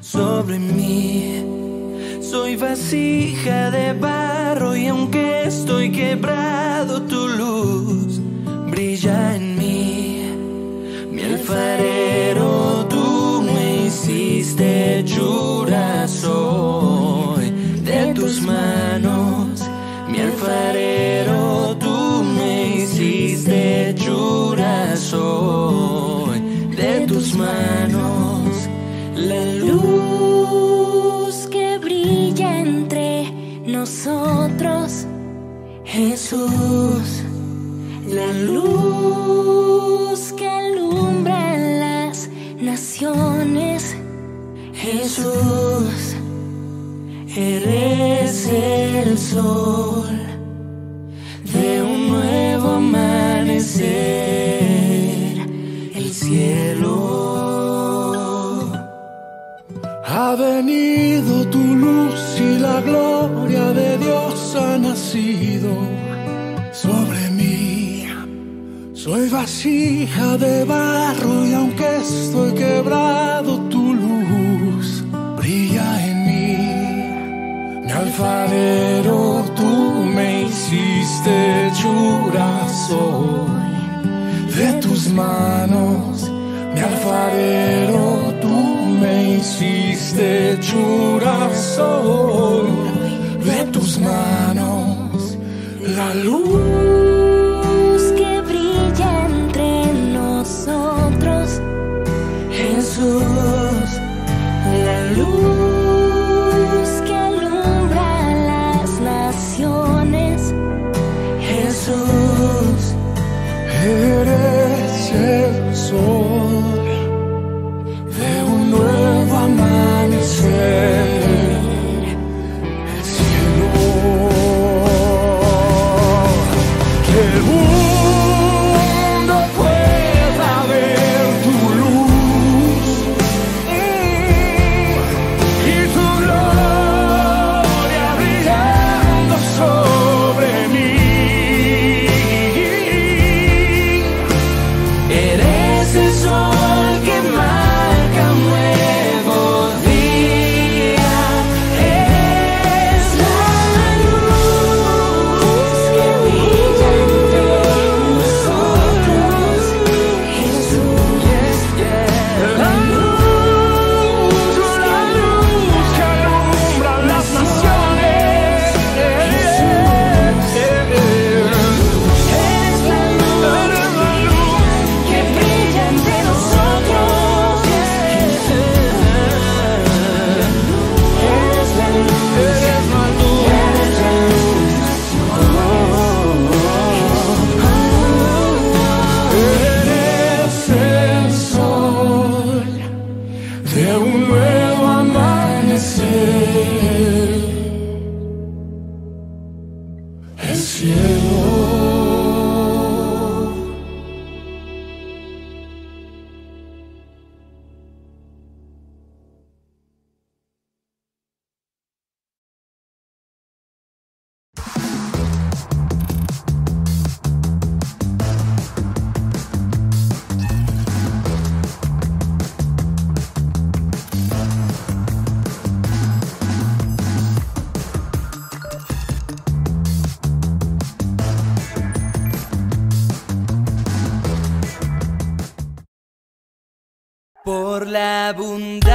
sobre mí. Soy vasija de barro y aunque estoy quebrado, Hija de barro y aunque estoy quebrado, tu luz brilla en mí. Mi alfarero, tú me hiciste llorar, soy de tus manos. Mi alfarero, tú me hiciste llorar, soy de tus manos. La luz. por la abundancia.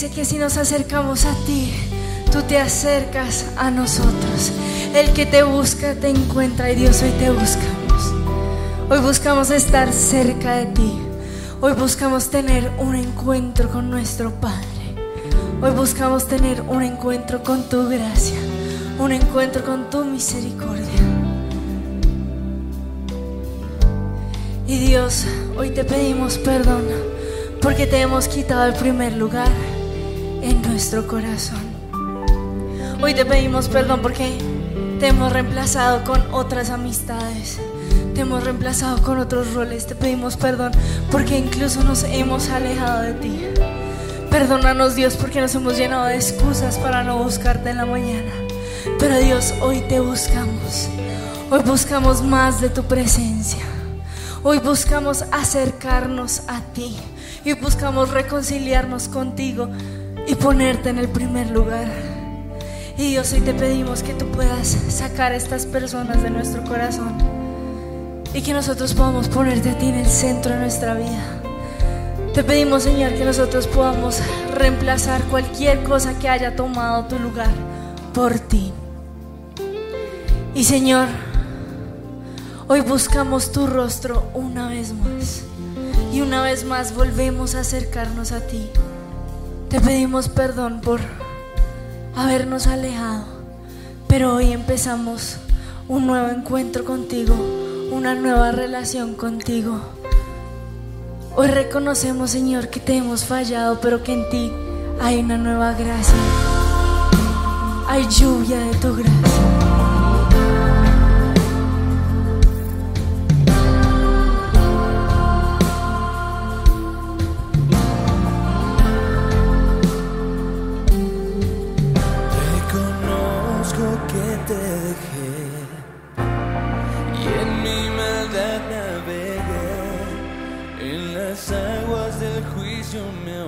dice que si nos acercamos a ti, tú te acercas a nosotros. El que te busca te encuentra y Dios hoy te buscamos. Hoy buscamos estar cerca de ti. Hoy buscamos tener un encuentro con nuestro Padre. Hoy buscamos tener un encuentro con tu gracia, un encuentro con tu misericordia. Y Dios, hoy te pedimos perdón porque te hemos quitado el primer lugar en nuestro corazón. Hoy te pedimos perdón porque te hemos reemplazado con otras amistades. Te hemos reemplazado con otros roles. Te pedimos perdón porque incluso nos hemos alejado de ti. Perdónanos Dios porque nos hemos llenado de excusas para no buscarte en la mañana. Pero Dios, hoy te buscamos. Hoy buscamos más de tu presencia. Hoy buscamos acercarnos a ti. Y buscamos reconciliarnos contigo y ponerte en el primer lugar. Y Dios, hoy te pedimos que tú puedas sacar a estas personas de nuestro corazón y que nosotros podamos ponerte a ti en el centro de nuestra vida. Te pedimos, Señor, que nosotros podamos reemplazar cualquier cosa que haya tomado tu lugar por ti. Y Señor, hoy buscamos tu rostro una vez más. Y una vez más volvemos a acercarnos a ti. Te pedimos perdón por habernos alejado, pero hoy empezamos un nuevo encuentro contigo, una nueva relación contigo. Hoy reconocemos, Señor, que te hemos fallado, pero que en ti hay una nueva gracia. Hay lluvia de tu gracia. Del juicio me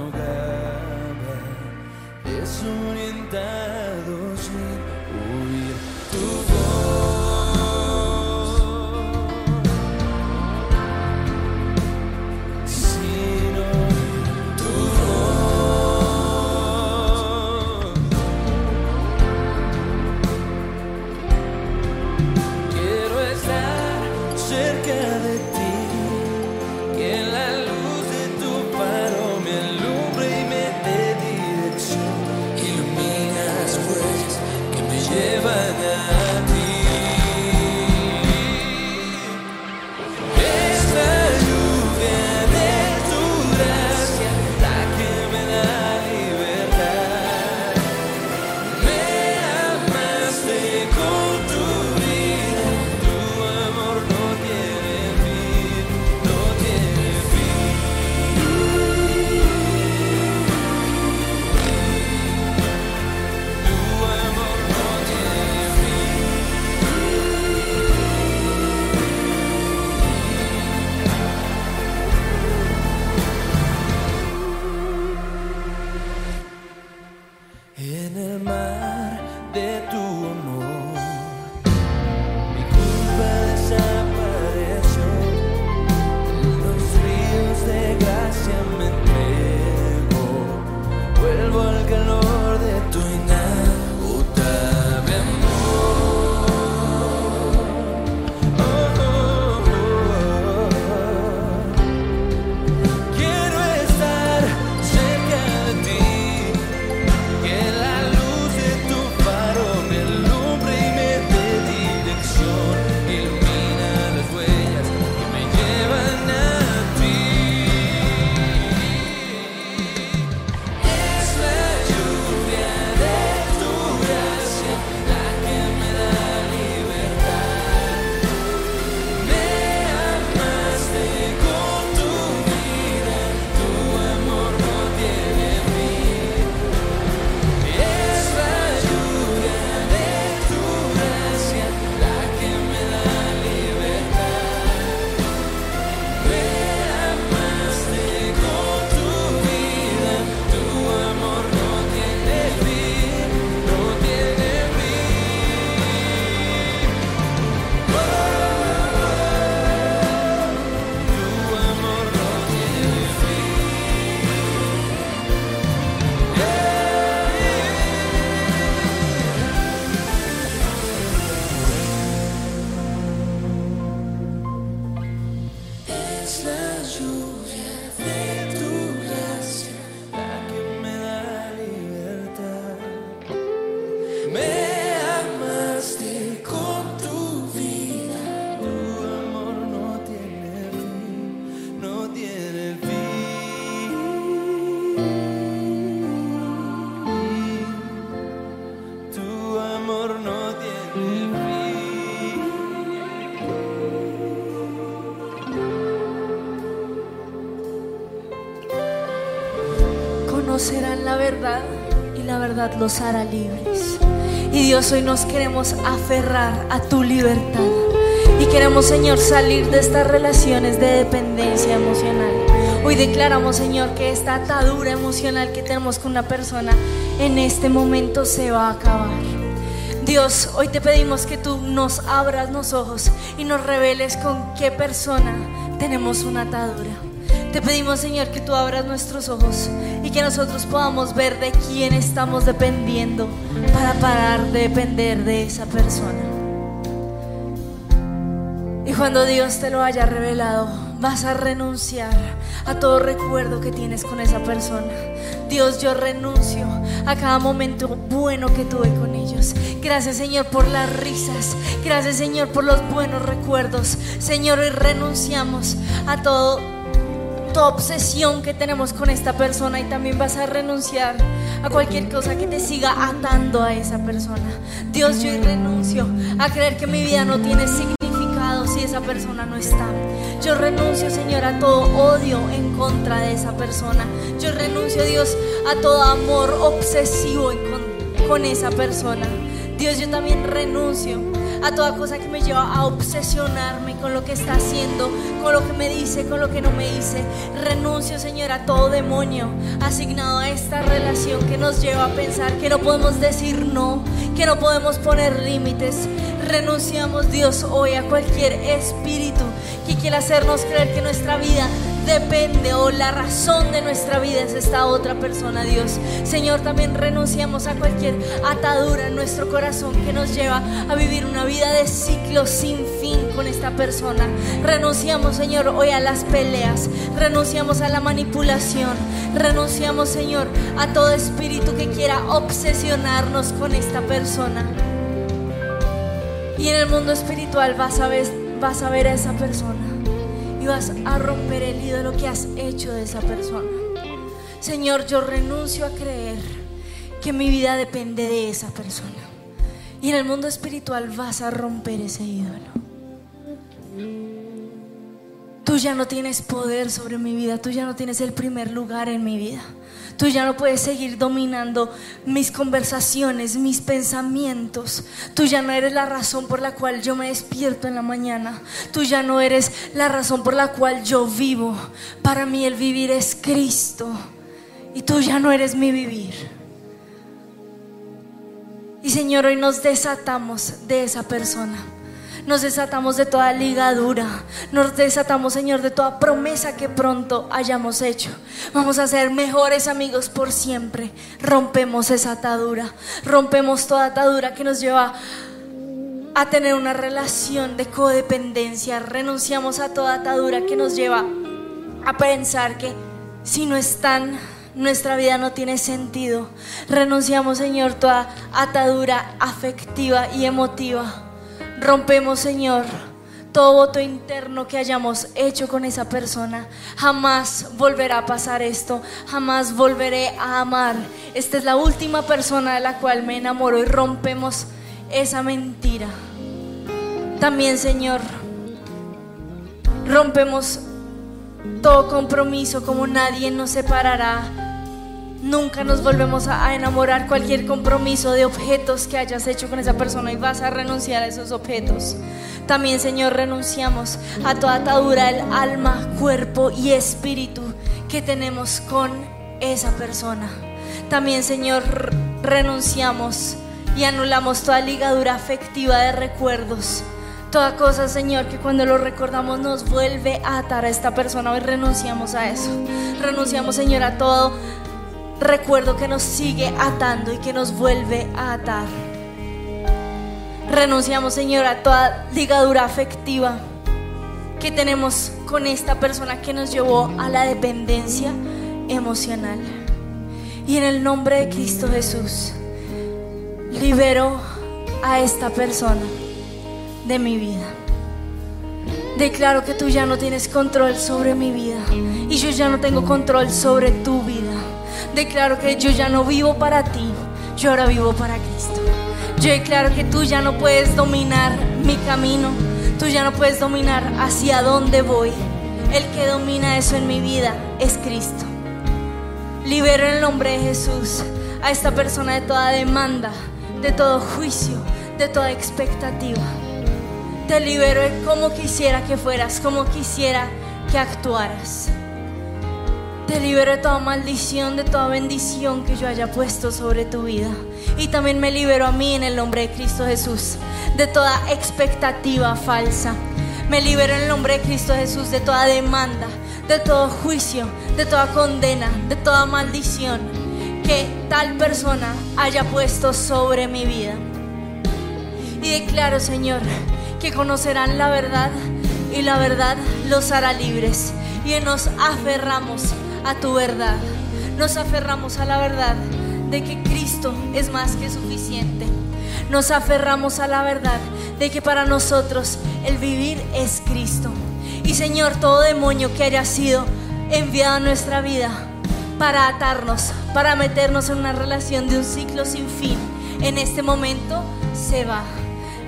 los hará libres. Y Dios, hoy nos queremos aferrar a tu libertad. Y queremos, Señor, salir de estas relaciones de dependencia emocional. Hoy declaramos, Señor, que esta atadura emocional que tenemos con una persona en este momento se va a acabar. Dios, hoy te pedimos que tú nos abras los ojos y nos reveles con qué persona tenemos una atadura. Te pedimos, Señor, que tú abras nuestros ojos y que nosotros podamos ver de quién estamos dependiendo para parar de depender de esa persona. Y cuando Dios te lo haya revelado, vas a renunciar a todo recuerdo que tienes con esa persona. Dios, yo renuncio a cada momento bueno que tuve con ellos. Gracias, Señor, por las risas. Gracias, Señor, por los buenos recuerdos. Señor, hoy renunciamos a todo obsesión que tenemos con esta persona y también vas a renunciar a cualquier cosa que te siga atando a esa persona. Dios, yo renuncio a creer que mi vida no tiene significado si esa persona no está. Yo renuncio, Señor, a todo odio en contra de esa persona. Yo renuncio, Dios, a todo amor obsesivo con esa persona. Dios, yo también renuncio a toda cosa que me lleva a obsesionarme con lo que está haciendo, con lo que me dice, con lo que no me dice. Renuncio, Señor, a todo demonio asignado a esta relación que nos lleva a pensar que no podemos decir no, que no podemos poner límites. Renunciamos, Dios, hoy a cualquier espíritu que quiera hacernos creer que nuestra vida depende o la razón de nuestra vida es esta otra persona, Dios. Señor, también renunciamos a cualquier atadura en nuestro corazón que nos lleva a vivir una vida de ciclo sin fin con esta persona. Renunciamos, Señor, hoy a las peleas, renunciamos a la manipulación, renunciamos, Señor, a todo espíritu que quiera obsesionarnos con esta persona. Y en el mundo espiritual vas a ver, vas a, ver a esa persona y vas a romper el ídolo que has hecho de esa persona. Señor, yo renuncio a creer que mi vida depende de esa persona. Y en el mundo espiritual vas a romper ese ídolo. Tú ya no tienes poder sobre mi vida, tú ya no tienes el primer lugar en mi vida. Tú ya no puedes seguir dominando mis conversaciones, mis pensamientos. Tú ya no eres la razón por la cual yo me despierto en la mañana. Tú ya no eres la razón por la cual yo vivo. Para mí el vivir es Cristo. Y tú ya no eres mi vivir. Y Señor, hoy nos desatamos de esa persona. Nos desatamos de toda ligadura. Nos desatamos, Señor, de toda promesa que pronto hayamos hecho. Vamos a ser mejores amigos por siempre. Rompemos esa atadura. Rompemos toda atadura que nos lleva a tener una relación de codependencia. Renunciamos a toda atadura que nos lleva a pensar que si no están nuestra vida no tiene sentido. Renunciamos, Señor, toda atadura afectiva y emotiva. Rompemos, Señor, todo voto interno que hayamos hecho con esa persona. Jamás volverá a pasar esto. Jamás volveré a amar. Esta es la última persona de la cual me enamoro y rompemos esa mentira. También, Señor, rompemos todo compromiso como nadie nos separará Nunca nos volvemos a enamorar cualquier compromiso de objetos que hayas hecho con esa persona y vas a renunciar a esos objetos. También, Señor, renunciamos a toda atadura del alma, cuerpo y espíritu que tenemos con esa persona. También, Señor, renunciamos y anulamos toda ligadura afectiva de recuerdos. Toda cosa, Señor, que cuando lo recordamos nos vuelve a atar a esta persona. Hoy renunciamos a eso. Renunciamos, Señor, a todo recuerdo que nos sigue atando y que nos vuelve a atar. Renunciamos, Señor, a toda ligadura afectiva que tenemos con esta persona que nos llevó a la dependencia emocional. Y en el nombre de Cristo Jesús, libero a esta persona de mi vida. Declaro que tú ya no tienes control sobre mi vida y yo ya no tengo control sobre tu vida declaro que yo ya no vivo para ti, yo ahora vivo para Cristo. Yo declaro que tú ya no puedes dominar mi camino, tú ya no puedes dominar hacia dónde voy. El que domina eso en mi vida es Cristo. Libero en el nombre de Jesús a esta persona de toda demanda, de todo juicio, de toda expectativa. Te libero de como quisiera que fueras, como quisiera que actuaras. Te libero de toda maldición, de toda bendición que yo haya puesto sobre tu vida. Y también me libero a mí en el nombre de Cristo Jesús de toda expectativa falsa. Me libero en el nombre de Cristo Jesús de toda demanda, de todo juicio, de toda condena, de toda maldición que tal persona haya puesto sobre mi vida. Y declaro, Señor, que conocerán la verdad y la verdad los hará libres. Y nos aferramos a tu verdad. Nos aferramos a la verdad de que Cristo es más que suficiente. Nos aferramos a la verdad de que para nosotros el vivir es Cristo. Y Señor, todo demonio que haya sido enviado a nuestra vida para atarnos, para meternos en una relación de un ciclo sin fin, en este momento se va.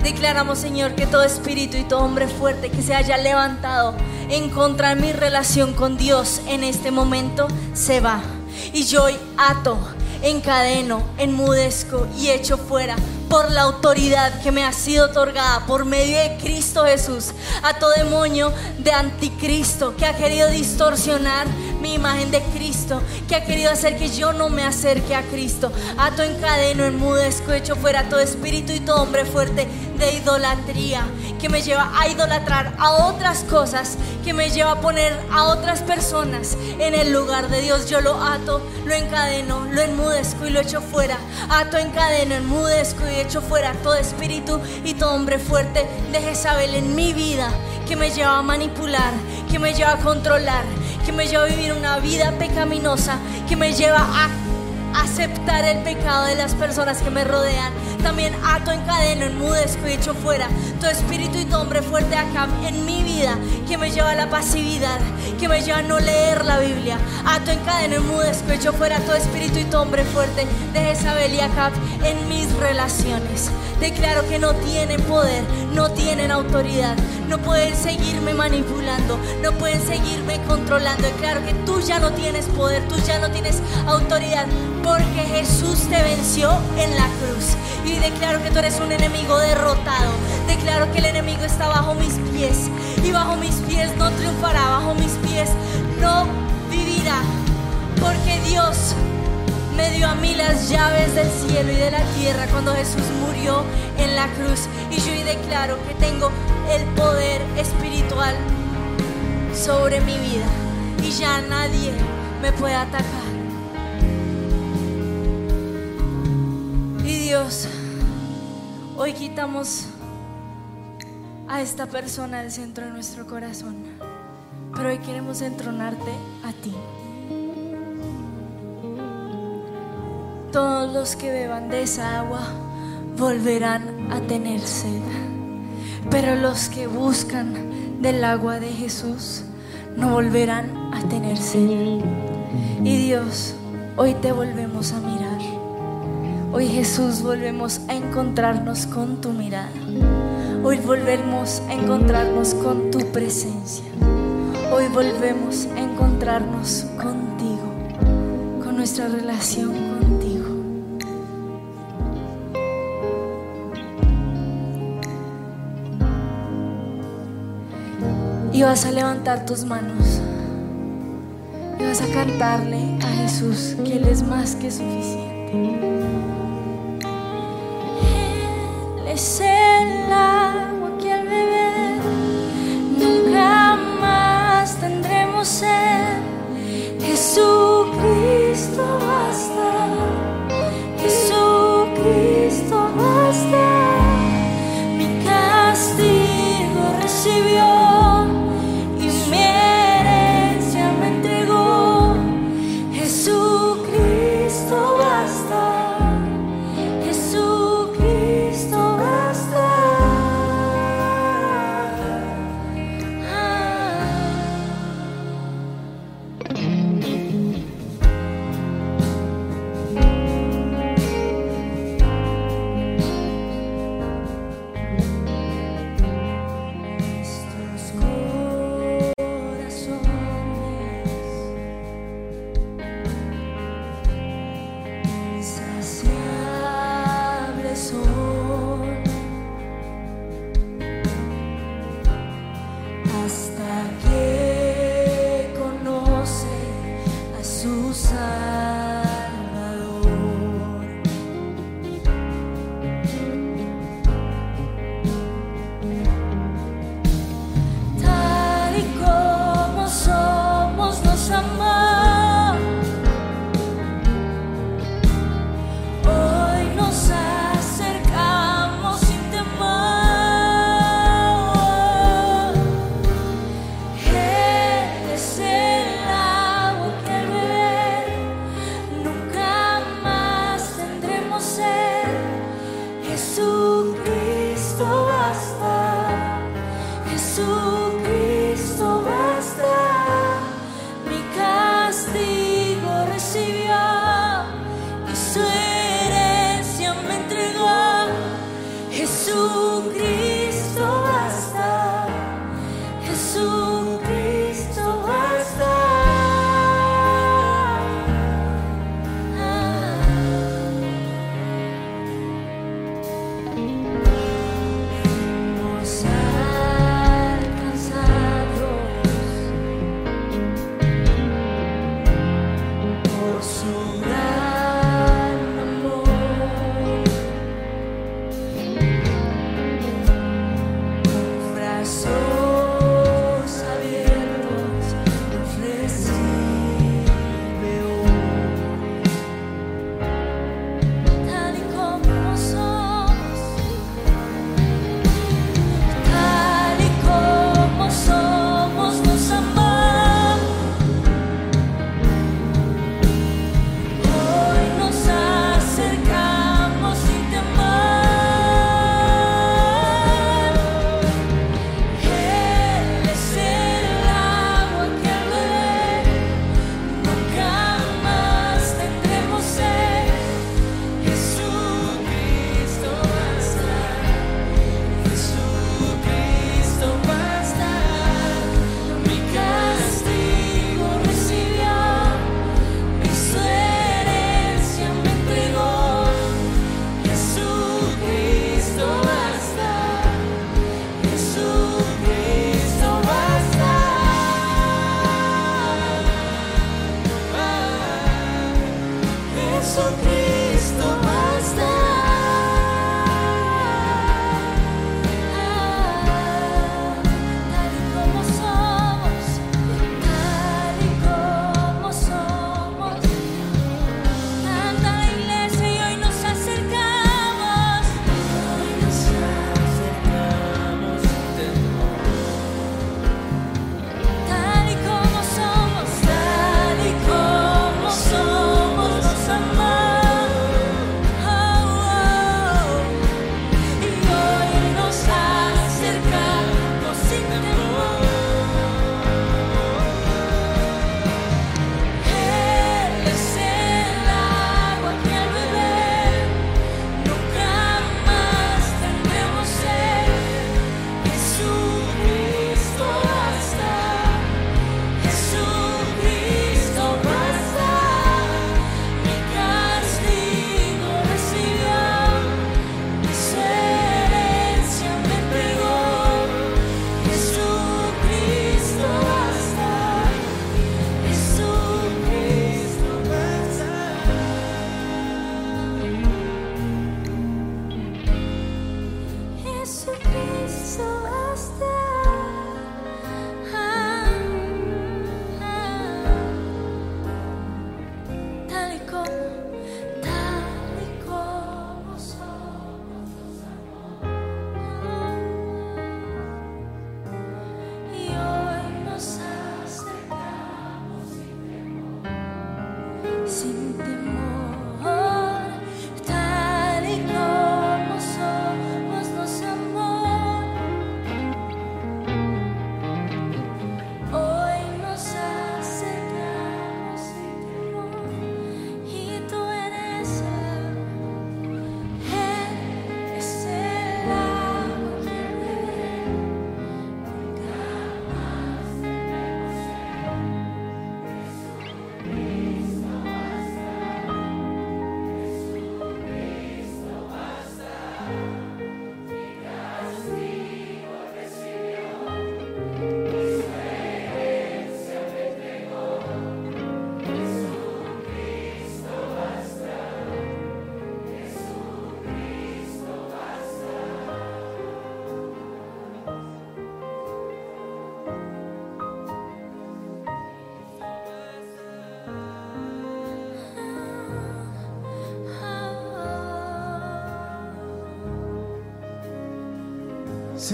Declaramos, Señor, que todo espíritu y todo hombre fuerte que se haya levantado en contra de mi relación con Dios en este momento se va. Y yo ato, encadeno, enmudezco y echo fuera por la autoridad que me ha sido otorgada por medio de Cristo Jesús a todo demonio de anticristo que ha querido distorsionar mi imagen de Cristo, que ha querido hacer que yo no me acerque a Cristo. Ato encadeno, enmudezco, echo fuera todo espíritu y todo hombre fuerte de idolatría que me lleva a idolatrar a otras cosas, que me lleva a poner a otras personas en el lugar de Dios. Yo lo ato, lo encadeno, lo enmudezco y lo echo fuera. Ato, encadeno, enmudezco y echo fuera todo espíritu y todo hombre fuerte de Jezabel en mi vida que me lleva a manipular, que me lleva a controlar, que me lleva a vivir una vida pecaminosa, que me lleva a aceptar el pecado de las personas que me rodean. También ato, encadeno, enmudezco y echo fuera todo espíritu y todo hombre fuerte acá en mi vida que me lleva a la pasividad, que me lleva a no leer la Biblia. Ato, encadeno, enmudezco y echo fuera todo espíritu y todo hombre fuerte de Jezabel y Acab en mis relaciones. Declaro que no tienen poder, no tienen autoridad, no pueden seguirme manipulando, no pueden seguirme controlando. Declaro que tú ya no tienes poder, tú ya no tienes autoridad, porque Jesús te venció en la cruz. Y declaro que tú eres un enemigo derrotado. Declaro que el enemigo está bajo mis pies. Y bajo mis pies no triunfará, bajo mis pies no vivirá. Porque Dios me dio a mí las llaves del cielo y de la tierra cuando Jesús murió en la cruz. Y yo declaro que tengo el poder espiritual sobre mi vida. Y ya nadie me puede atacar. Dios, hoy quitamos a esta persona del centro de nuestro corazón. Pero hoy queremos entronarte a ti. Todos los que beban de esa agua volverán a tener sed. Pero los que buscan del agua de Jesús no volverán a tener sed. Y Dios, hoy te volvemos a mirar. Hoy Jesús volvemos a encontrarnos con tu mirada. Hoy volvemos a encontrarnos con tu presencia. Hoy volvemos a encontrarnos contigo, con nuestra relación contigo. Y vas a levantar tus manos. Y vas a cantarle a Jesús que Él es más que suficiente. Es el agua que al beber nunca más tendremos sed. Jesucristo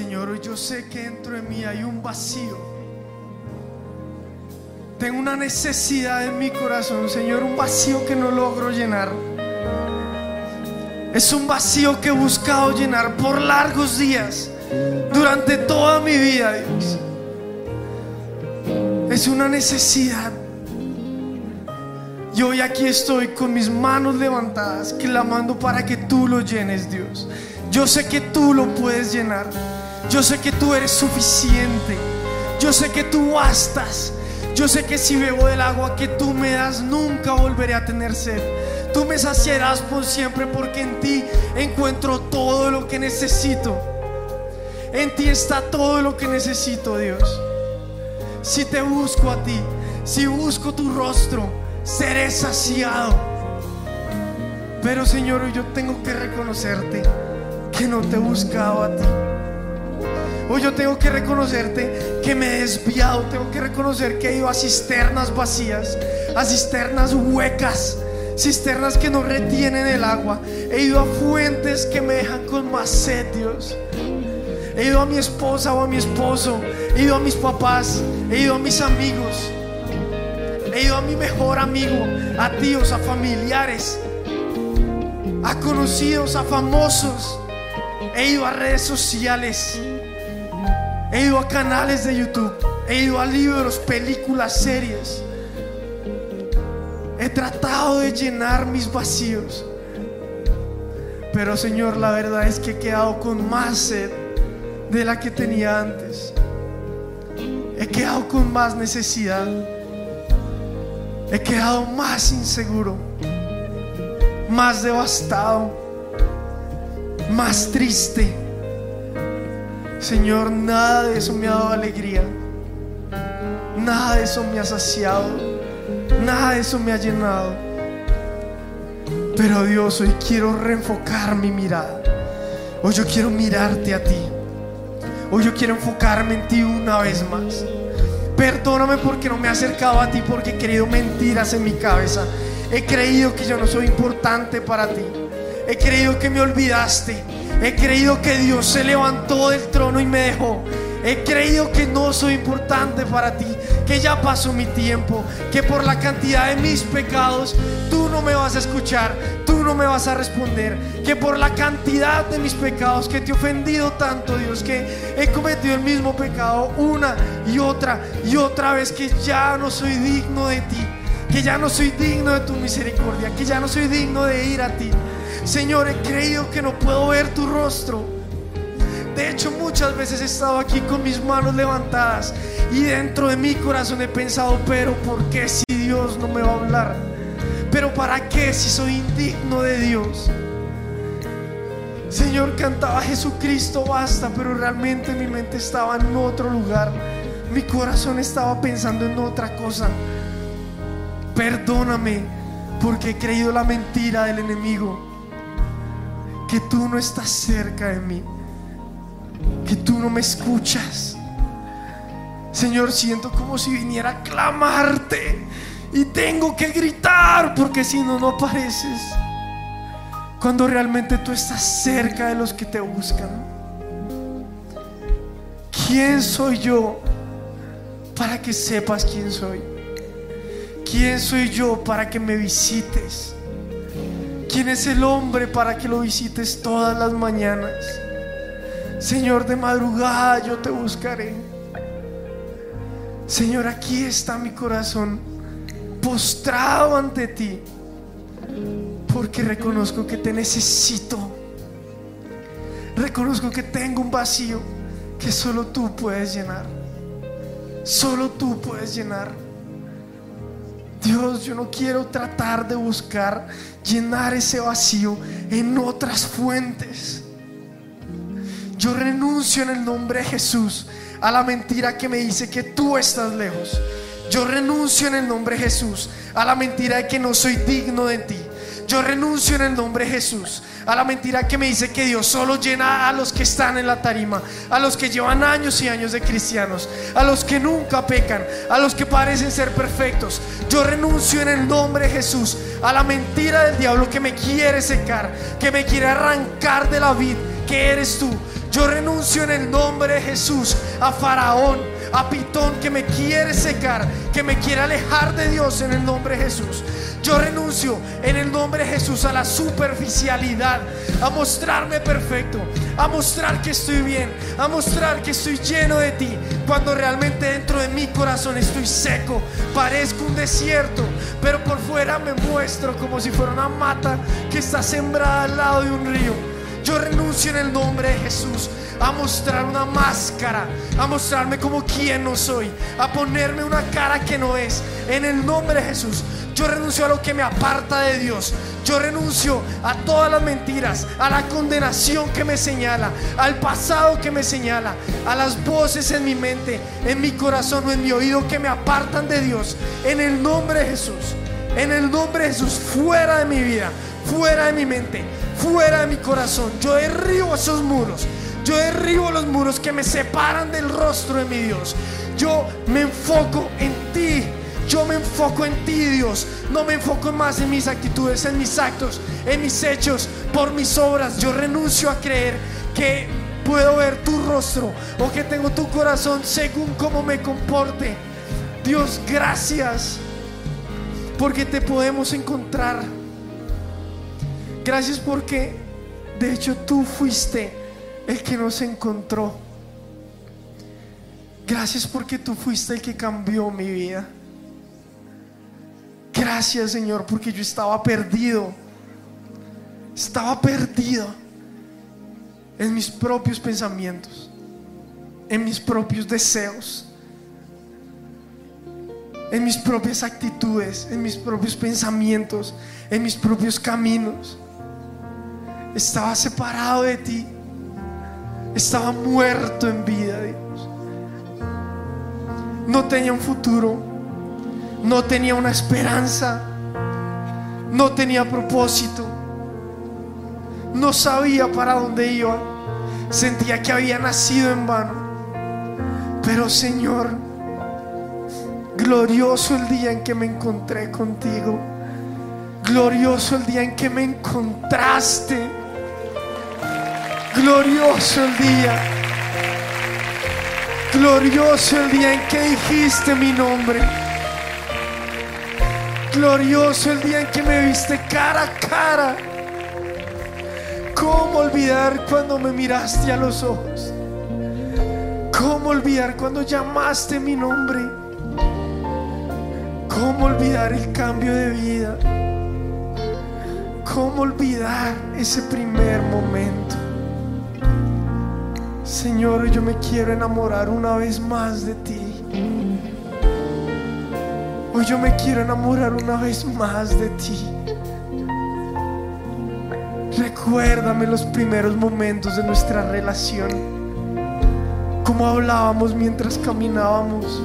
Señor, hoy yo sé que dentro de mí hay un vacío. Tengo una necesidad en mi corazón, Señor, un vacío que no logro llenar. Es un vacío que he buscado llenar por largos días, durante toda mi vida, Dios. Es una necesidad. Y hoy aquí estoy con mis manos levantadas, clamando para que tú lo llenes, Dios. Yo sé que tú lo puedes llenar. Yo sé que tú eres suficiente. Yo sé que tú bastas. Yo sé que si bebo del agua que tú me das, nunca volveré a tener sed. Tú me saciarás por siempre porque en ti encuentro todo lo que necesito. En ti está todo lo que necesito, Dios. Si te busco a ti, si busco tu rostro, seré saciado. Pero Señor, yo tengo que reconocerte que no te he buscado a ti. Hoy yo tengo que reconocerte que me he desviado, tengo que reconocer que he ido a cisternas vacías, a cisternas huecas, cisternas que no retienen el agua. He ido a fuentes que me dejan con más sed, Dios. He ido a mi esposa o a mi esposo, he ido a mis papás, he ido a mis amigos, he ido a mi mejor amigo, a tíos, a familiares, a conocidos, a famosos. He ido a redes sociales. He ido a canales de YouTube. He ido a libros, películas, series. He tratado de llenar mis vacíos. Pero Señor, la verdad es que he quedado con más sed de la que tenía antes. He quedado con más necesidad. He quedado más inseguro. Más devastado. Más triste. Señor, nada de eso me ha dado alegría. Nada de eso me ha saciado. Nada de eso me ha llenado. Pero Dios, hoy quiero reenfocar mi mirada. Hoy yo quiero mirarte a ti. Hoy yo quiero enfocarme en ti una vez más. Perdóname porque no me he acercado a ti porque he creído mentiras en mi cabeza. He creído que yo no soy importante para ti. He creído que me olvidaste. He creído que Dios se levantó del trono y me dejó. He creído que no soy importante para ti, que ya pasó mi tiempo, que por la cantidad de mis pecados tú no me vas a escuchar, tú no me vas a responder, que por la cantidad de mis pecados que te he ofendido tanto, Dios, que he cometido el mismo pecado una y otra y otra vez, que ya no soy digno de ti, que ya no soy digno de tu misericordia, que ya no soy digno de ir a ti. Señor, he creído que no puedo ver tu rostro. De hecho, muchas veces he estado aquí con mis manos levantadas y dentro de mi corazón he pensado, pero ¿por qué si Dios no me va a hablar? Pero ¿para qué si soy indigno de Dios? Señor, cantaba Jesucristo basta, pero realmente mi mente estaba en otro lugar. Mi corazón estaba pensando en otra cosa. Perdóname porque he creído la mentira del enemigo. Que tú no estás cerca de mí que tú no me escuchas. Señor, siento como si viniera a clamarte y tengo que gritar porque si no, no apareces. Cuando realmente tú estás cerca de los que te buscan. ¿Quién soy yo para que sepas quién soy? ¿Quién soy yo para que me visites? ¿Quién es el hombre para que lo visites todas las mañanas? Señor, de madrugada yo te buscaré. Señor, aquí está mi corazón postrado ante ti, porque reconozco que te necesito. Reconozco que tengo un vacío que solo tú puedes llenar. Solo tú puedes llenar. Dios, yo no quiero tratar de buscar llenar ese vacío en otras fuentes. Yo renuncio en el nombre de Jesús a la mentira que me dice que tú estás lejos. Yo renuncio en el nombre de Jesús a la mentira de que no soy digno de ti. Yo renuncio en el nombre de Jesús a la mentira que me dice que Dios solo llena a los que están en la tarima, a los que llevan años y años de cristianos, a los que nunca pecan, a los que parecen ser perfectos. Yo renuncio en el nombre de Jesús a la mentira del diablo que me quiere secar, que me quiere arrancar de la vida que eres tú Yo renuncio en el nombre de Jesús a Faraón, a Pitón que me quiere secar, que me quiere alejar de Dios en el nombre de Jesús. Yo renuncio en el nombre de Jesús a la superficialidad, a mostrarme perfecto, a mostrar que estoy bien, a mostrar que estoy lleno de ti, cuando realmente dentro de mi corazón estoy seco, parezco un desierto, pero por fuera me muestro como si fuera una mata que está sembrada al lado de un río. Yo renuncio en el nombre de Jesús a mostrar una máscara, a mostrarme como quien no soy, a ponerme una cara que no es. En el nombre de Jesús, yo renuncio a lo que me aparta de Dios. Yo renuncio a todas las mentiras, a la condenación que me señala, al pasado que me señala, a las voces en mi mente, en mi corazón o en mi oído que me apartan de Dios. En el nombre de Jesús, en el nombre de Jesús, fuera de mi vida, fuera de mi mente, fuera de mi corazón. Yo derribo esos muros. Yo derribo los muros que me separan del rostro de mi Dios. Yo me enfoco en ti. Yo me enfoco en ti, Dios. No me enfoco más en mis actitudes, en mis actos, en mis hechos, por mis obras. Yo renuncio a creer que puedo ver tu rostro o que tengo tu corazón según cómo me comporte. Dios, gracias porque te podemos encontrar. Gracias porque de hecho tú fuiste el que nos encontró. Gracias porque tú fuiste el que cambió mi vida. Gracias Señor porque yo estaba perdido. Estaba perdido en mis propios pensamientos, en mis propios deseos, en mis propias actitudes, en mis propios pensamientos, en mis propios caminos. Estaba separado de ti. Estaba muerto en vida, Dios. No tenía un futuro. No tenía una esperanza. No tenía propósito. No sabía para dónde iba. Sentía que había nacido en vano. Pero Señor, glorioso el día en que me encontré contigo. Glorioso el día en que me encontraste. Glorioso el día. Glorioso el día en que dijiste mi nombre. Glorioso el día en que me viste cara a cara. ¿Cómo olvidar cuando me miraste a los ojos? ¿Cómo olvidar cuando llamaste mi nombre? ¿Cómo olvidar el cambio de vida? ¿Cómo olvidar ese primer momento? Señor, yo me quiero enamorar una vez más de ti. Hoy yo me quiero enamorar una vez más de ti. Recuérdame los primeros momentos de nuestra relación. Cómo hablábamos mientras caminábamos.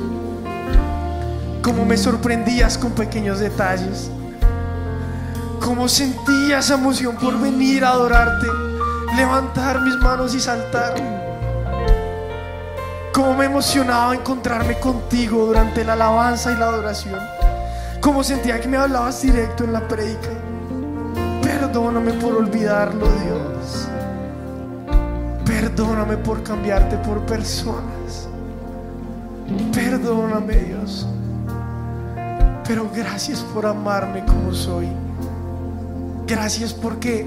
Cómo me sorprendías con pequeños detalles. Cómo sentía esa emoción por venir a adorarte. Levantar mis manos y saltar. Cómo me emocionaba encontrarme contigo durante la alabanza y la adoración. Cómo sentía que me hablabas directo en la predica. Perdóname por olvidarlo, Dios. Perdóname por cambiarte por personas. Perdóname, Dios. Pero gracias por amarme como soy. Gracias porque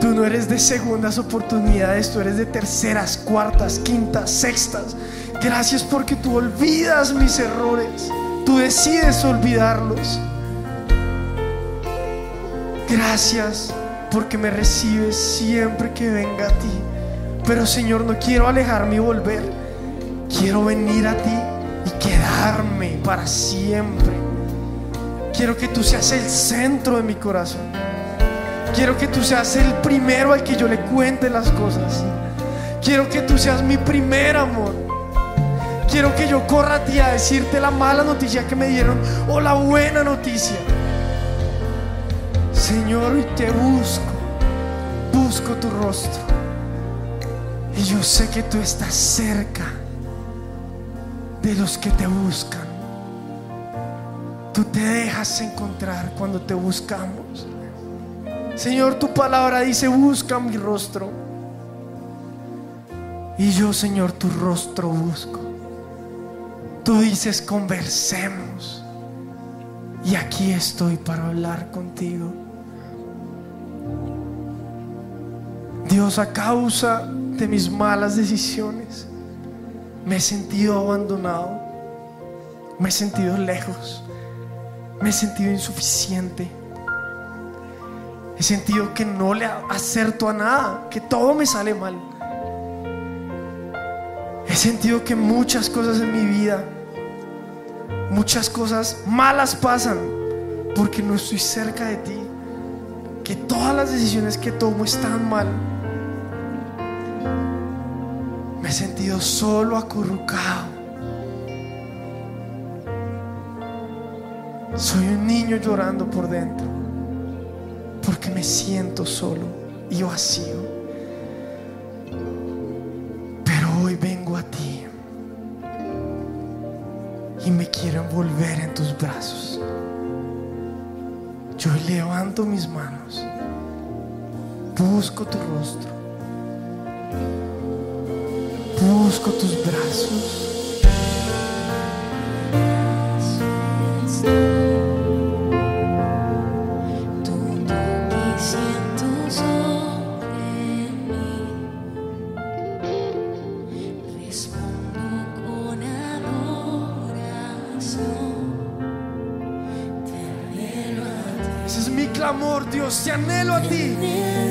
tú no eres de segundas oportunidades, tú eres de terceras, cuartas, quintas, sextas. Gracias porque tú olvidas mis errores. Tú decides olvidarlos. Gracias porque me recibes siempre que venga a ti. Pero Señor, no quiero alejarme y volver. Quiero venir a ti y quedarme para siempre. Quiero que tú seas el centro de mi corazón. Quiero que tú seas el primero al que yo le cuente las cosas. Quiero que tú seas mi primer amor. Quiero que yo corra a ti a decirte la mala noticia que me dieron o la buena noticia. Señor, te busco, busco tu rostro. Y yo sé que tú estás cerca de los que te buscan. Tú te dejas encontrar cuando te buscamos. Señor, tu palabra dice, busca mi rostro. Y yo, Señor, tu rostro busco. Tú dices, conversemos. Y aquí estoy para hablar contigo. Dios, a causa de mis malas decisiones, me he sentido abandonado. Me he sentido lejos. Me he sentido insuficiente. He sentido que no le acerto a nada, que todo me sale mal. He sentido que muchas cosas en mi vida, muchas cosas malas pasan porque no estoy cerca de ti. Que todas las decisiones que tomo están mal. Me he sentido solo, acurrucado. Soy un niño llorando por dentro porque me siento solo y vacío. Pero hoy vengo a ti y me quiero envolver en tus brazos. Yo levanto mis manos, busco tu rostro, busco tus brazos. Dios, te anhelo a ti. Anhelo a ti.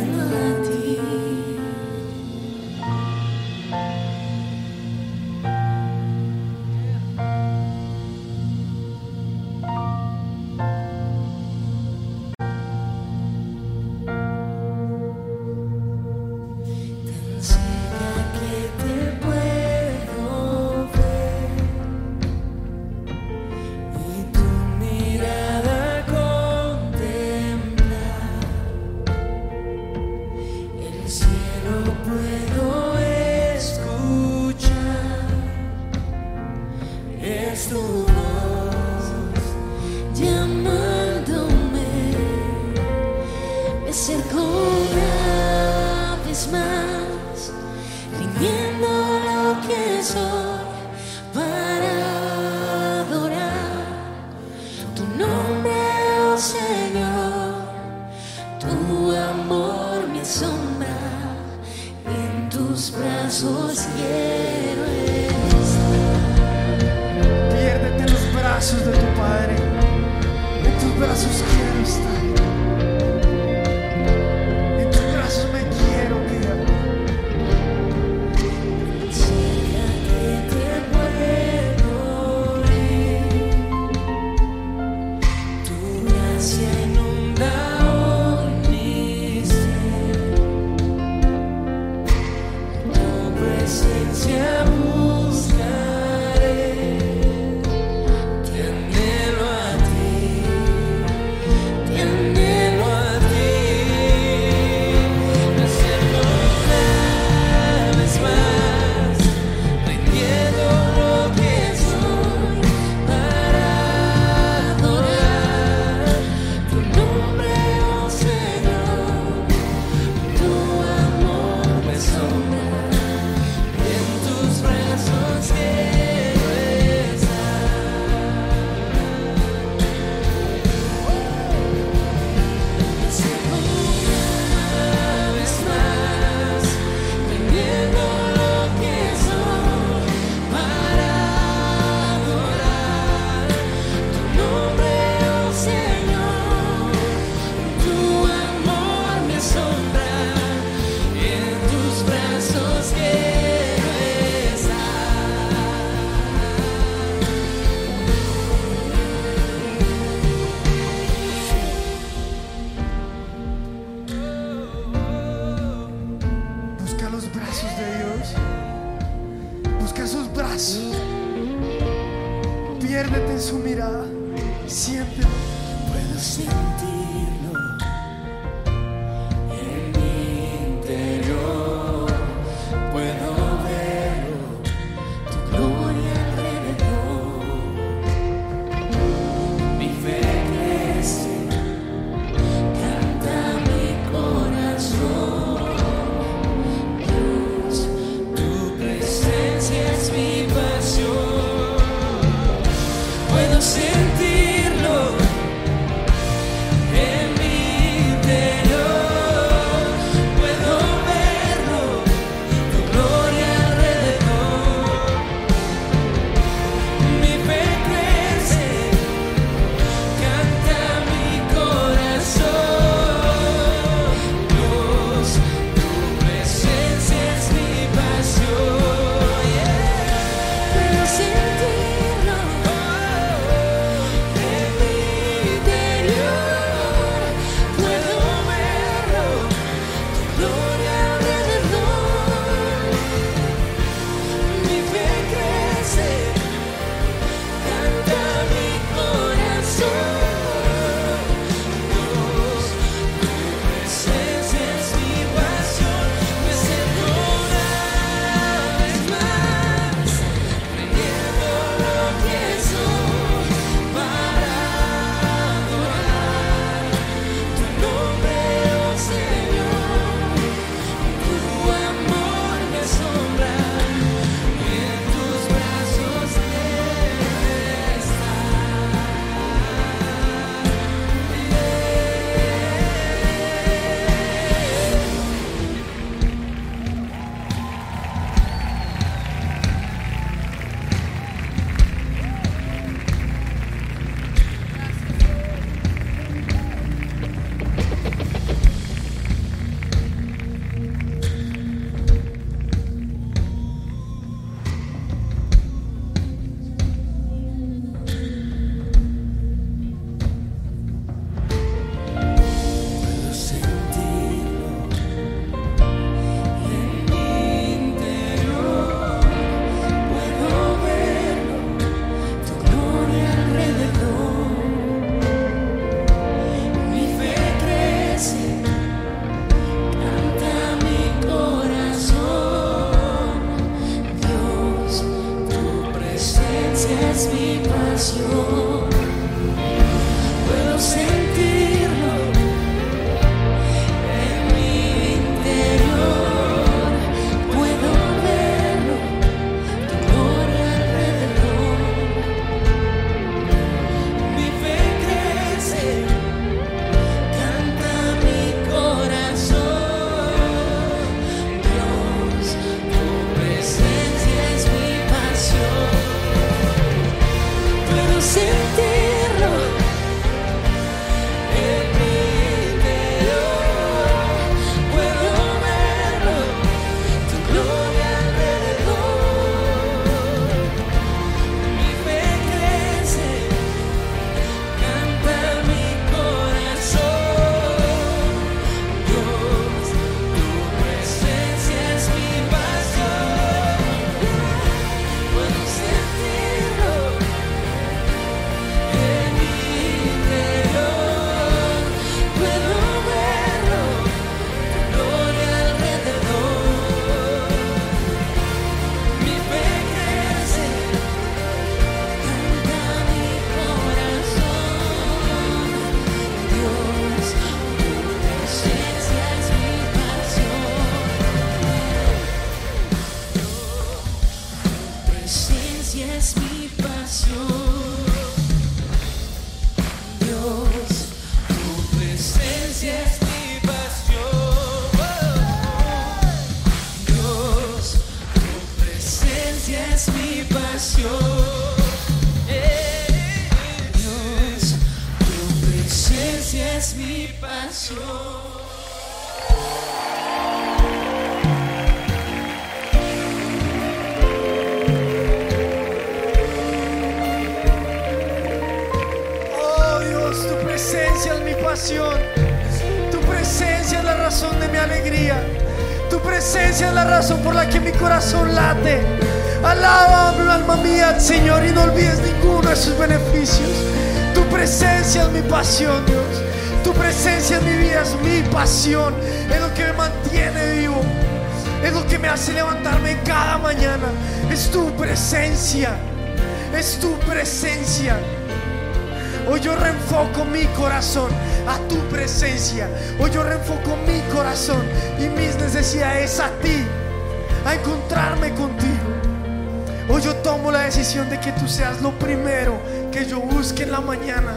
Que tú seas lo primero que yo busque en la mañana.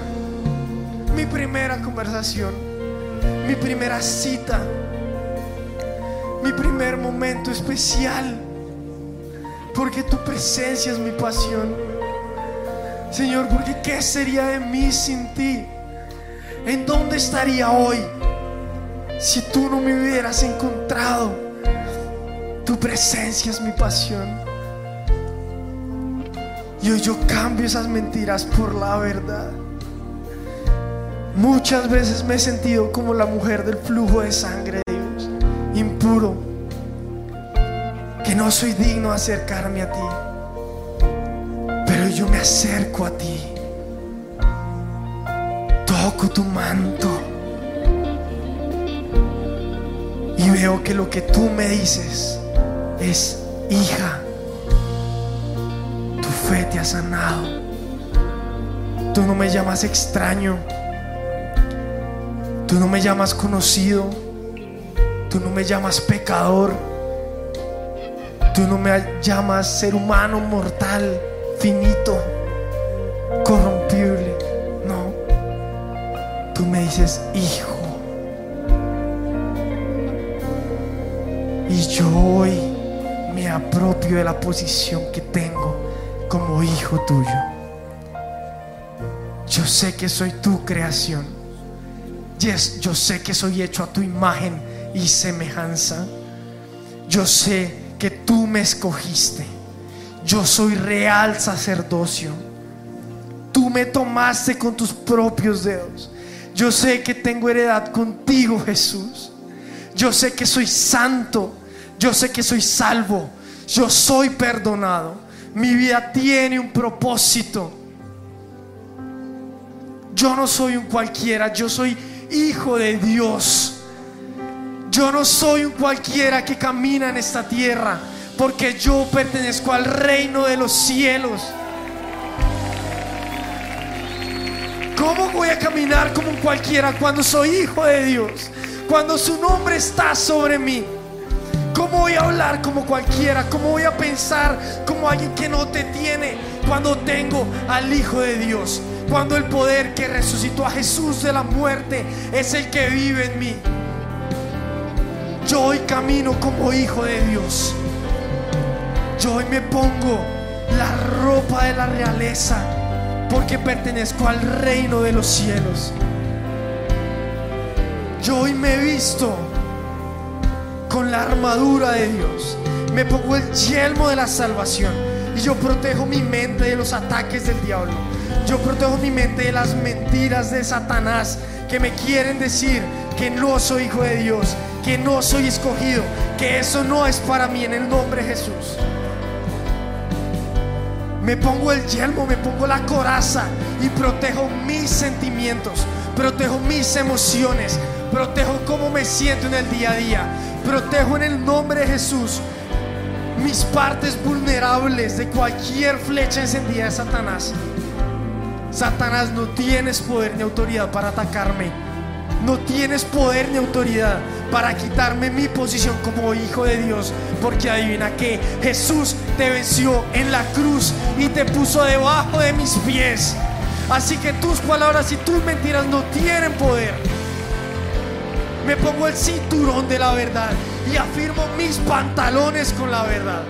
Mi primera conversación, mi primera cita, mi primer momento especial. Porque tu presencia es mi pasión. Señor, porque ¿qué sería de mí sin ti? ¿En dónde estaría hoy si tú no me hubieras encontrado? Tu presencia es mi pasión. Y hoy yo cambio esas mentiras por la verdad. Muchas veces me he sentido como la mujer del flujo de sangre de Dios, impuro, que no soy digno de acercarme a ti yo me acerco a ti, toco tu manto y veo que lo que tú me dices es, hija, te ha sanado. Tú no me llamas extraño, tú no me llamas conocido, tú no me llamas pecador, tú no me llamas ser humano mortal finito, corrompible. No. Tú me dices, hijo. Y yo hoy me apropio de la posición que tengo como hijo tuyo. Yo sé que soy tu creación. Yes, yo sé que soy hecho a tu imagen y semejanza. Yo sé que tú me escogiste yo soy real sacerdocio. Tú me tomaste con tus propios dedos. Yo sé que tengo heredad contigo, Jesús. Yo sé que soy santo. Yo sé que soy salvo. Yo soy perdonado. Mi vida tiene un propósito. Yo no soy un cualquiera. Yo soy hijo de Dios. Yo no soy un cualquiera que camina en esta tierra porque yo pertenezco al reino de los cielos. ¿Cómo voy a caminar como cualquiera cuando soy hijo de Dios? Cuando su nombre está sobre mí. ¿Cómo voy a hablar como cualquiera? ¿Cómo voy a pensar como alguien que no te tiene cuando tengo al Hijo de Dios? Cuando el poder que resucitó a Jesús de la muerte es el que vive en mí. Yo hoy camino como hijo de Dios. Yo hoy me pongo la ropa de la realeza porque pertenezco al reino de los cielos. Yo hoy me he visto con la armadura de Dios. Me pongo el yelmo de la salvación y yo protejo mi mente de los ataques del diablo. Yo protejo mi mente de las mentiras de Satanás que me quieren decir que no soy hijo de Dios, que no soy escogido, que eso no es para mí en el nombre de Jesús. Me pongo el yelmo, me pongo la coraza y protejo mis sentimientos, protejo mis emociones, protejo cómo me siento en el día a día, protejo en el nombre de Jesús mis partes vulnerables de cualquier flecha encendida de Satanás. Satanás, no tienes poder ni autoridad para atacarme. No tienes poder ni autoridad para quitarme mi posición como hijo de Dios. Porque adivina que Jesús te venció en la cruz y te puso debajo de mis pies. Así que tus palabras y tus mentiras no tienen poder. Me pongo el cinturón de la verdad y afirmo mis pantalones con la verdad.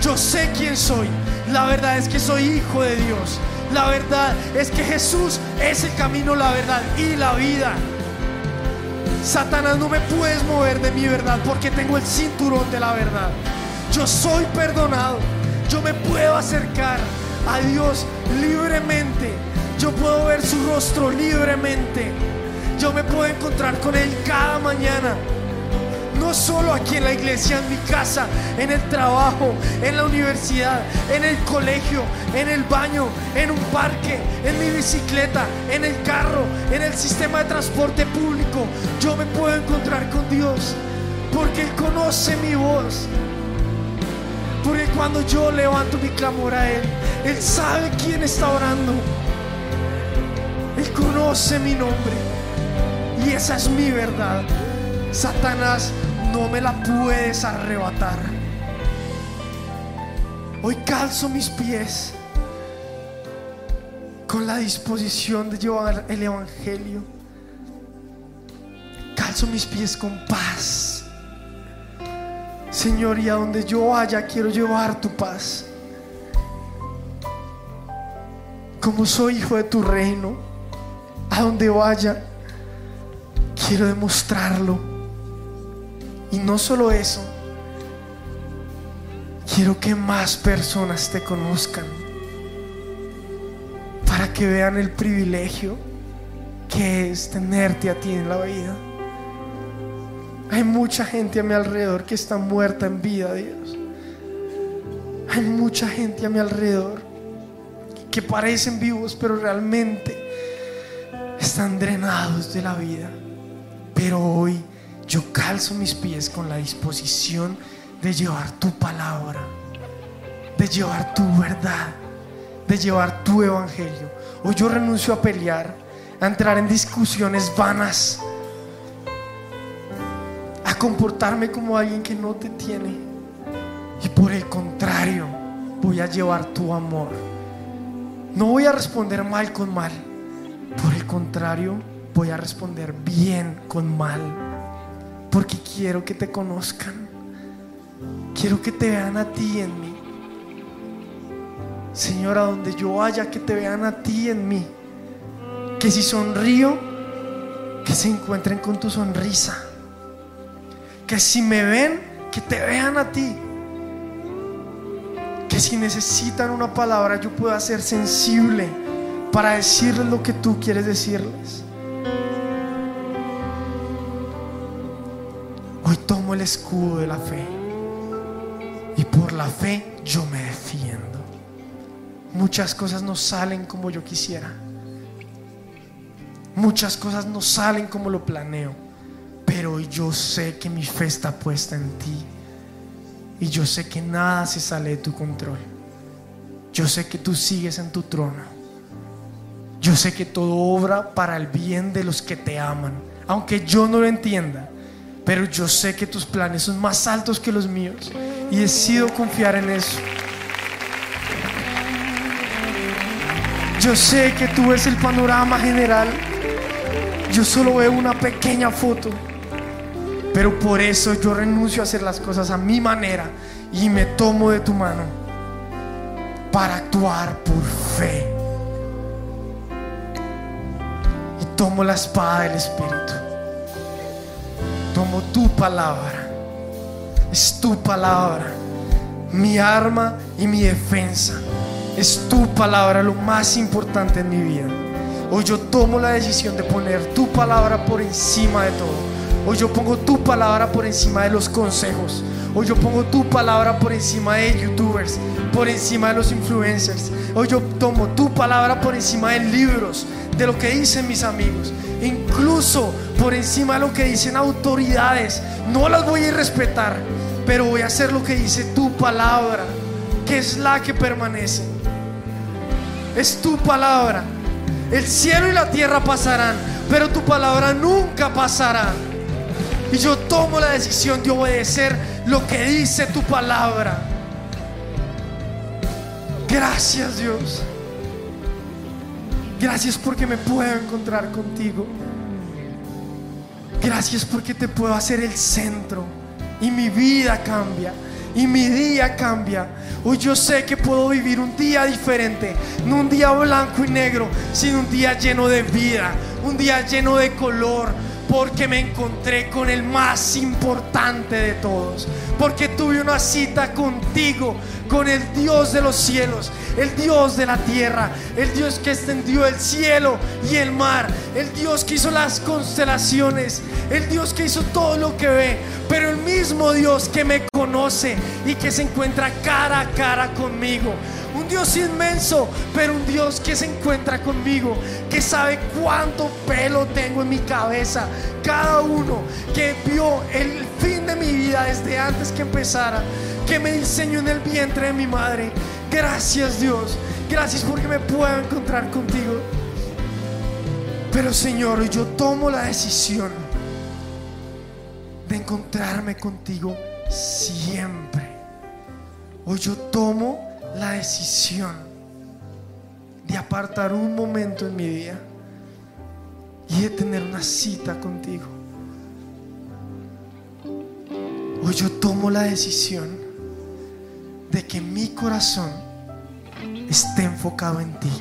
Yo sé quién soy. La verdad es que soy hijo de Dios. La verdad es que Jesús es el camino, la verdad y la vida. Satanás, no me puedes mover de mi verdad porque tengo el cinturón de la verdad. Yo soy perdonado. Yo me puedo acercar a Dios libremente. Yo puedo ver su rostro libremente. Yo me puedo encontrar con Él cada mañana. No solo aquí en la iglesia, en mi casa, en el trabajo, en la universidad, en el colegio, en el baño, en un parque, en mi bicicleta, en el carro, en el sistema de transporte público. Yo me puedo encontrar con Dios porque Él conoce mi voz. Porque cuando yo levanto mi clamor a Él, Él sabe quién está orando. Él conoce mi nombre. Y esa es mi verdad. Satanás, no me la puedes arrebatar. Hoy calzo mis pies con la disposición de llevar el Evangelio. Calzo mis pies con paz. Señor, y a donde yo vaya quiero llevar tu paz. Como soy hijo de tu reino, a donde vaya, quiero demostrarlo. Y no solo eso, quiero que más personas te conozcan. Para que vean el privilegio que es tenerte a ti en la vida. Hay mucha gente a mi alrededor que está muerta en vida, Dios. Hay mucha gente a mi alrededor que parecen vivos, pero realmente están drenados de la vida. Pero hoy yo calzo mis pies con la disposición de llevar tu palabra, de llevar tu verdad, de llevar tu evangelio. Hoy yo renuncio a pelear, a entrar en discusiones vanas a comportarme como alguien que no te tiene. Y por el contrario, voy a llevar tu amor. No voy a responder mal con mal. Por el contrario, voy a responder bien con mal. Porque quiero que te conozcan. Quiero que te vean a ti en mí. Señor, a donde yo vaya, que te vean a ti en mí. Que si sonrío, que se encuentren con tu sonrisa que si me ven, que te vean a ti. Que si necesitan una palabra, yo pueda ser sensible para decirles lo que tú quieres decirles. El escudo de la fe y por la fe yo me defiendo. Muchas cosas no salen como yo quisiera. Muchas cosas no salen como lo planeo. Pero yo sé que mi fe está puesta en ti. Y yo sé que nada se sale de tu control. Yo sé que tú sigues en tu trono. Yo sé que todo obra para el bien de los que te aman. Aunque yo no lo entienda. Pero yo sé que tus planes son más altos que los míos. Y decido confiar en eso. Yo sé que tú ves el panorama general. Yo solo veo una pequeña foto. Pero por eso yo renuncio a hacer las cosas a mi manera y me tomo de tu mano para actuar por fe. Y tomo la espada del Espíritu. Tomo tu palabra. Es tu palabra. Mi arma y mi defensa. Es tu palabra lo más importante en mi vida. Hoy yo tomo la decisión de poner tu palabra por encima de todo. Hoy yo pongo tu palabra por encima de los consejos. Hoy yo pongo tu palabra por encima de youtubers, por encima de los influencers. Hoy yo tomo tu palabra por encima de libros, de lo que dicen mis amigos. Incluso por encima de lo que dicen autoridades. No las voy a respetar, pero voy a hacer lo que dice tu palabra, que es la que permanece. Es tu palabra. El cielo y la tierra pasarán, pero tu palabra nunca pasará. Y yo tomo la decisión de obedecer lo que dice tu palabra. Gracias Dios. Gracias porque me puedo encontrar contigo. Gracias porque te puedo hacer el centro. Y mi vida cambia. Y mi día cambia. Hoy yo sé que puedo vivir un día diferente. No un día blanco y negro, sino un día lleno de vida. Un día lleno de color porque me encontré con el más importante de todos, porque tuve una cita contigo, con el Dios de los cielos, el Dios de la tierra, el Dios que extendió el cielo y el mar, el Dios que hizo las constelaciones, el Dios que hizo todo lo que ve, pero el mismo Dios que me conoce y que se encuentra cara a cara conmigo. Un Dios inmenso, pero un Dios que se encuentra conmigo, que sabe cuánto pelo tengo en mi cabeza. Cada uno que vio el fin de mi vida desde antes que empezara, que me diseñó en el vientre de mi madre. Gracias Dios, gracias porque me puedo encontrar contigo. Pero Señor, yo tomo la decisión de encontrarme contigo siempre. Hoy yo tomo la decisión de apartar un momento en mi día y de tener una cita contigo. Hoy yo tomo la decisión de que mi corazón esté enfocado en ti.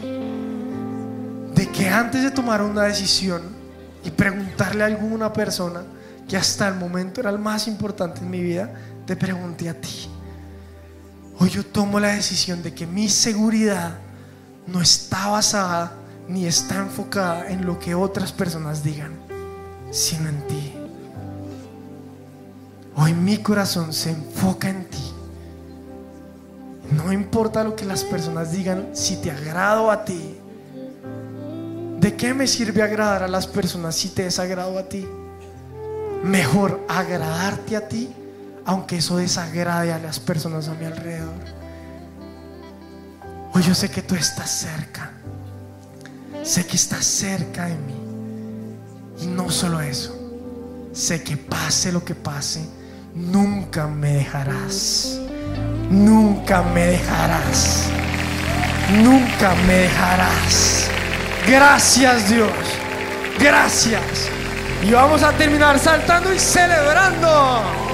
De que antes de tomar una decisión y preguntarle a alguna persona que hasta el momento era el más importante en mi vida, te pregunté a ti. Hoy yo tomo la decisión de que mi seguridad no está basada ni está enfocada en lo que otras personas digan, sino en ti. Hoy mi corazón se enfoca en ti. No importa lo que las personas digan, si te agrado a ti. ¿De qué me sirve agradar a las personas si te desagrado a ti? Mejor agradarte a ti aunque eso desagrade a las personas a mi alrededor. Hoy yo sé que tú estás cerca. Sé que estás cerca de mí. Y no solo eso. Sé que pase lo que pase, nunca me dejarás. Nunca me dejarás. Nunca me dejarás. Gracias Dios. Gracias. Y vamos a terminar saltando y celebrando.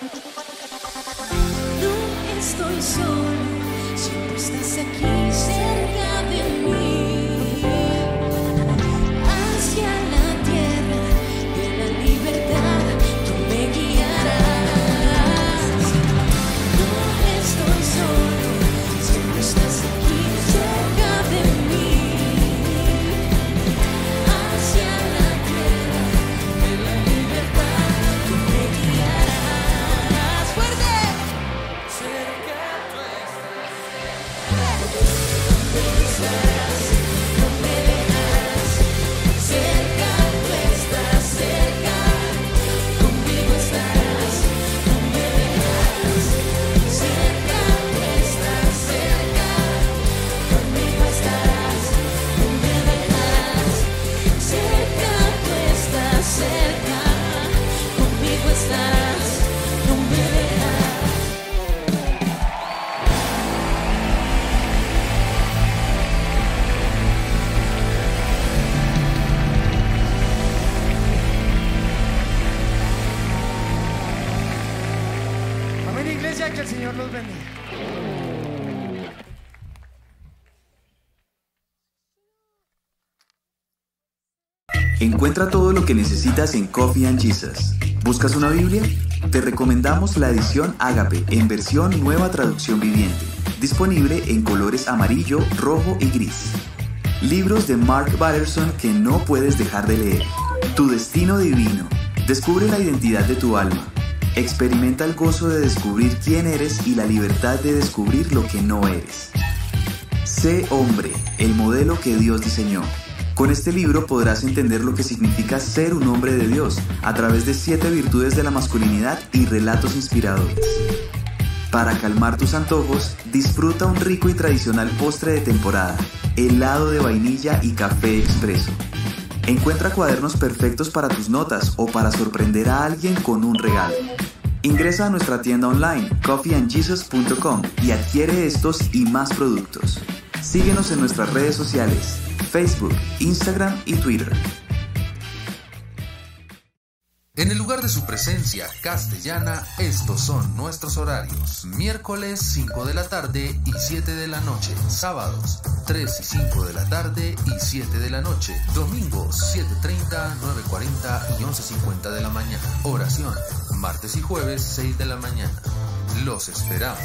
No estoy sola, siempre estás aquí. Encuentra todo lo que necesitas en Coffee and Jesus. ¿Buscas una Biblia? Te recomendamos la edición Ágape en versión nueva traducción viviente, disponible en colores amarillo, rojo y gris. Libros de Mark Batterson que no puedes dejar de leer. Tu destino divino. Descubre la identidad de tu alma. Experimenta el gozo de descubrir quién eres y la libertad de descubrir lo que no eres. Sé hombre, el modelo que Dios diseñó. Con este libro podrás entender lo que significa ser un hombre de Dios a través de siete virtudes de la masculinidad y relatos inspiradores. Para calmar tus antojos, disfruta un rico y tradicional postre de temporada, helado de vainilla y café expreso. Encuentra cuadernos perfectos para tus notas o para sorprender a alguien con un regalo. Ingresa a nuestra tienda online coffeeandjesus.com y adquiere estos y más productos. Síguenos en nuestras redes sociales, Facebook, Instagram y Twitter. En el lugar de su presencia castellana, estos son nuestros horarios. Miércoles 5 de la tarde y 7 de la noche. Sábados 3 y 5 de la tarde y 7 de la noche. Domingos 7.30, 9.40 y 11.50 de la mañana. Oración. Martes y jueves 6 de la mañana. Los esperamos.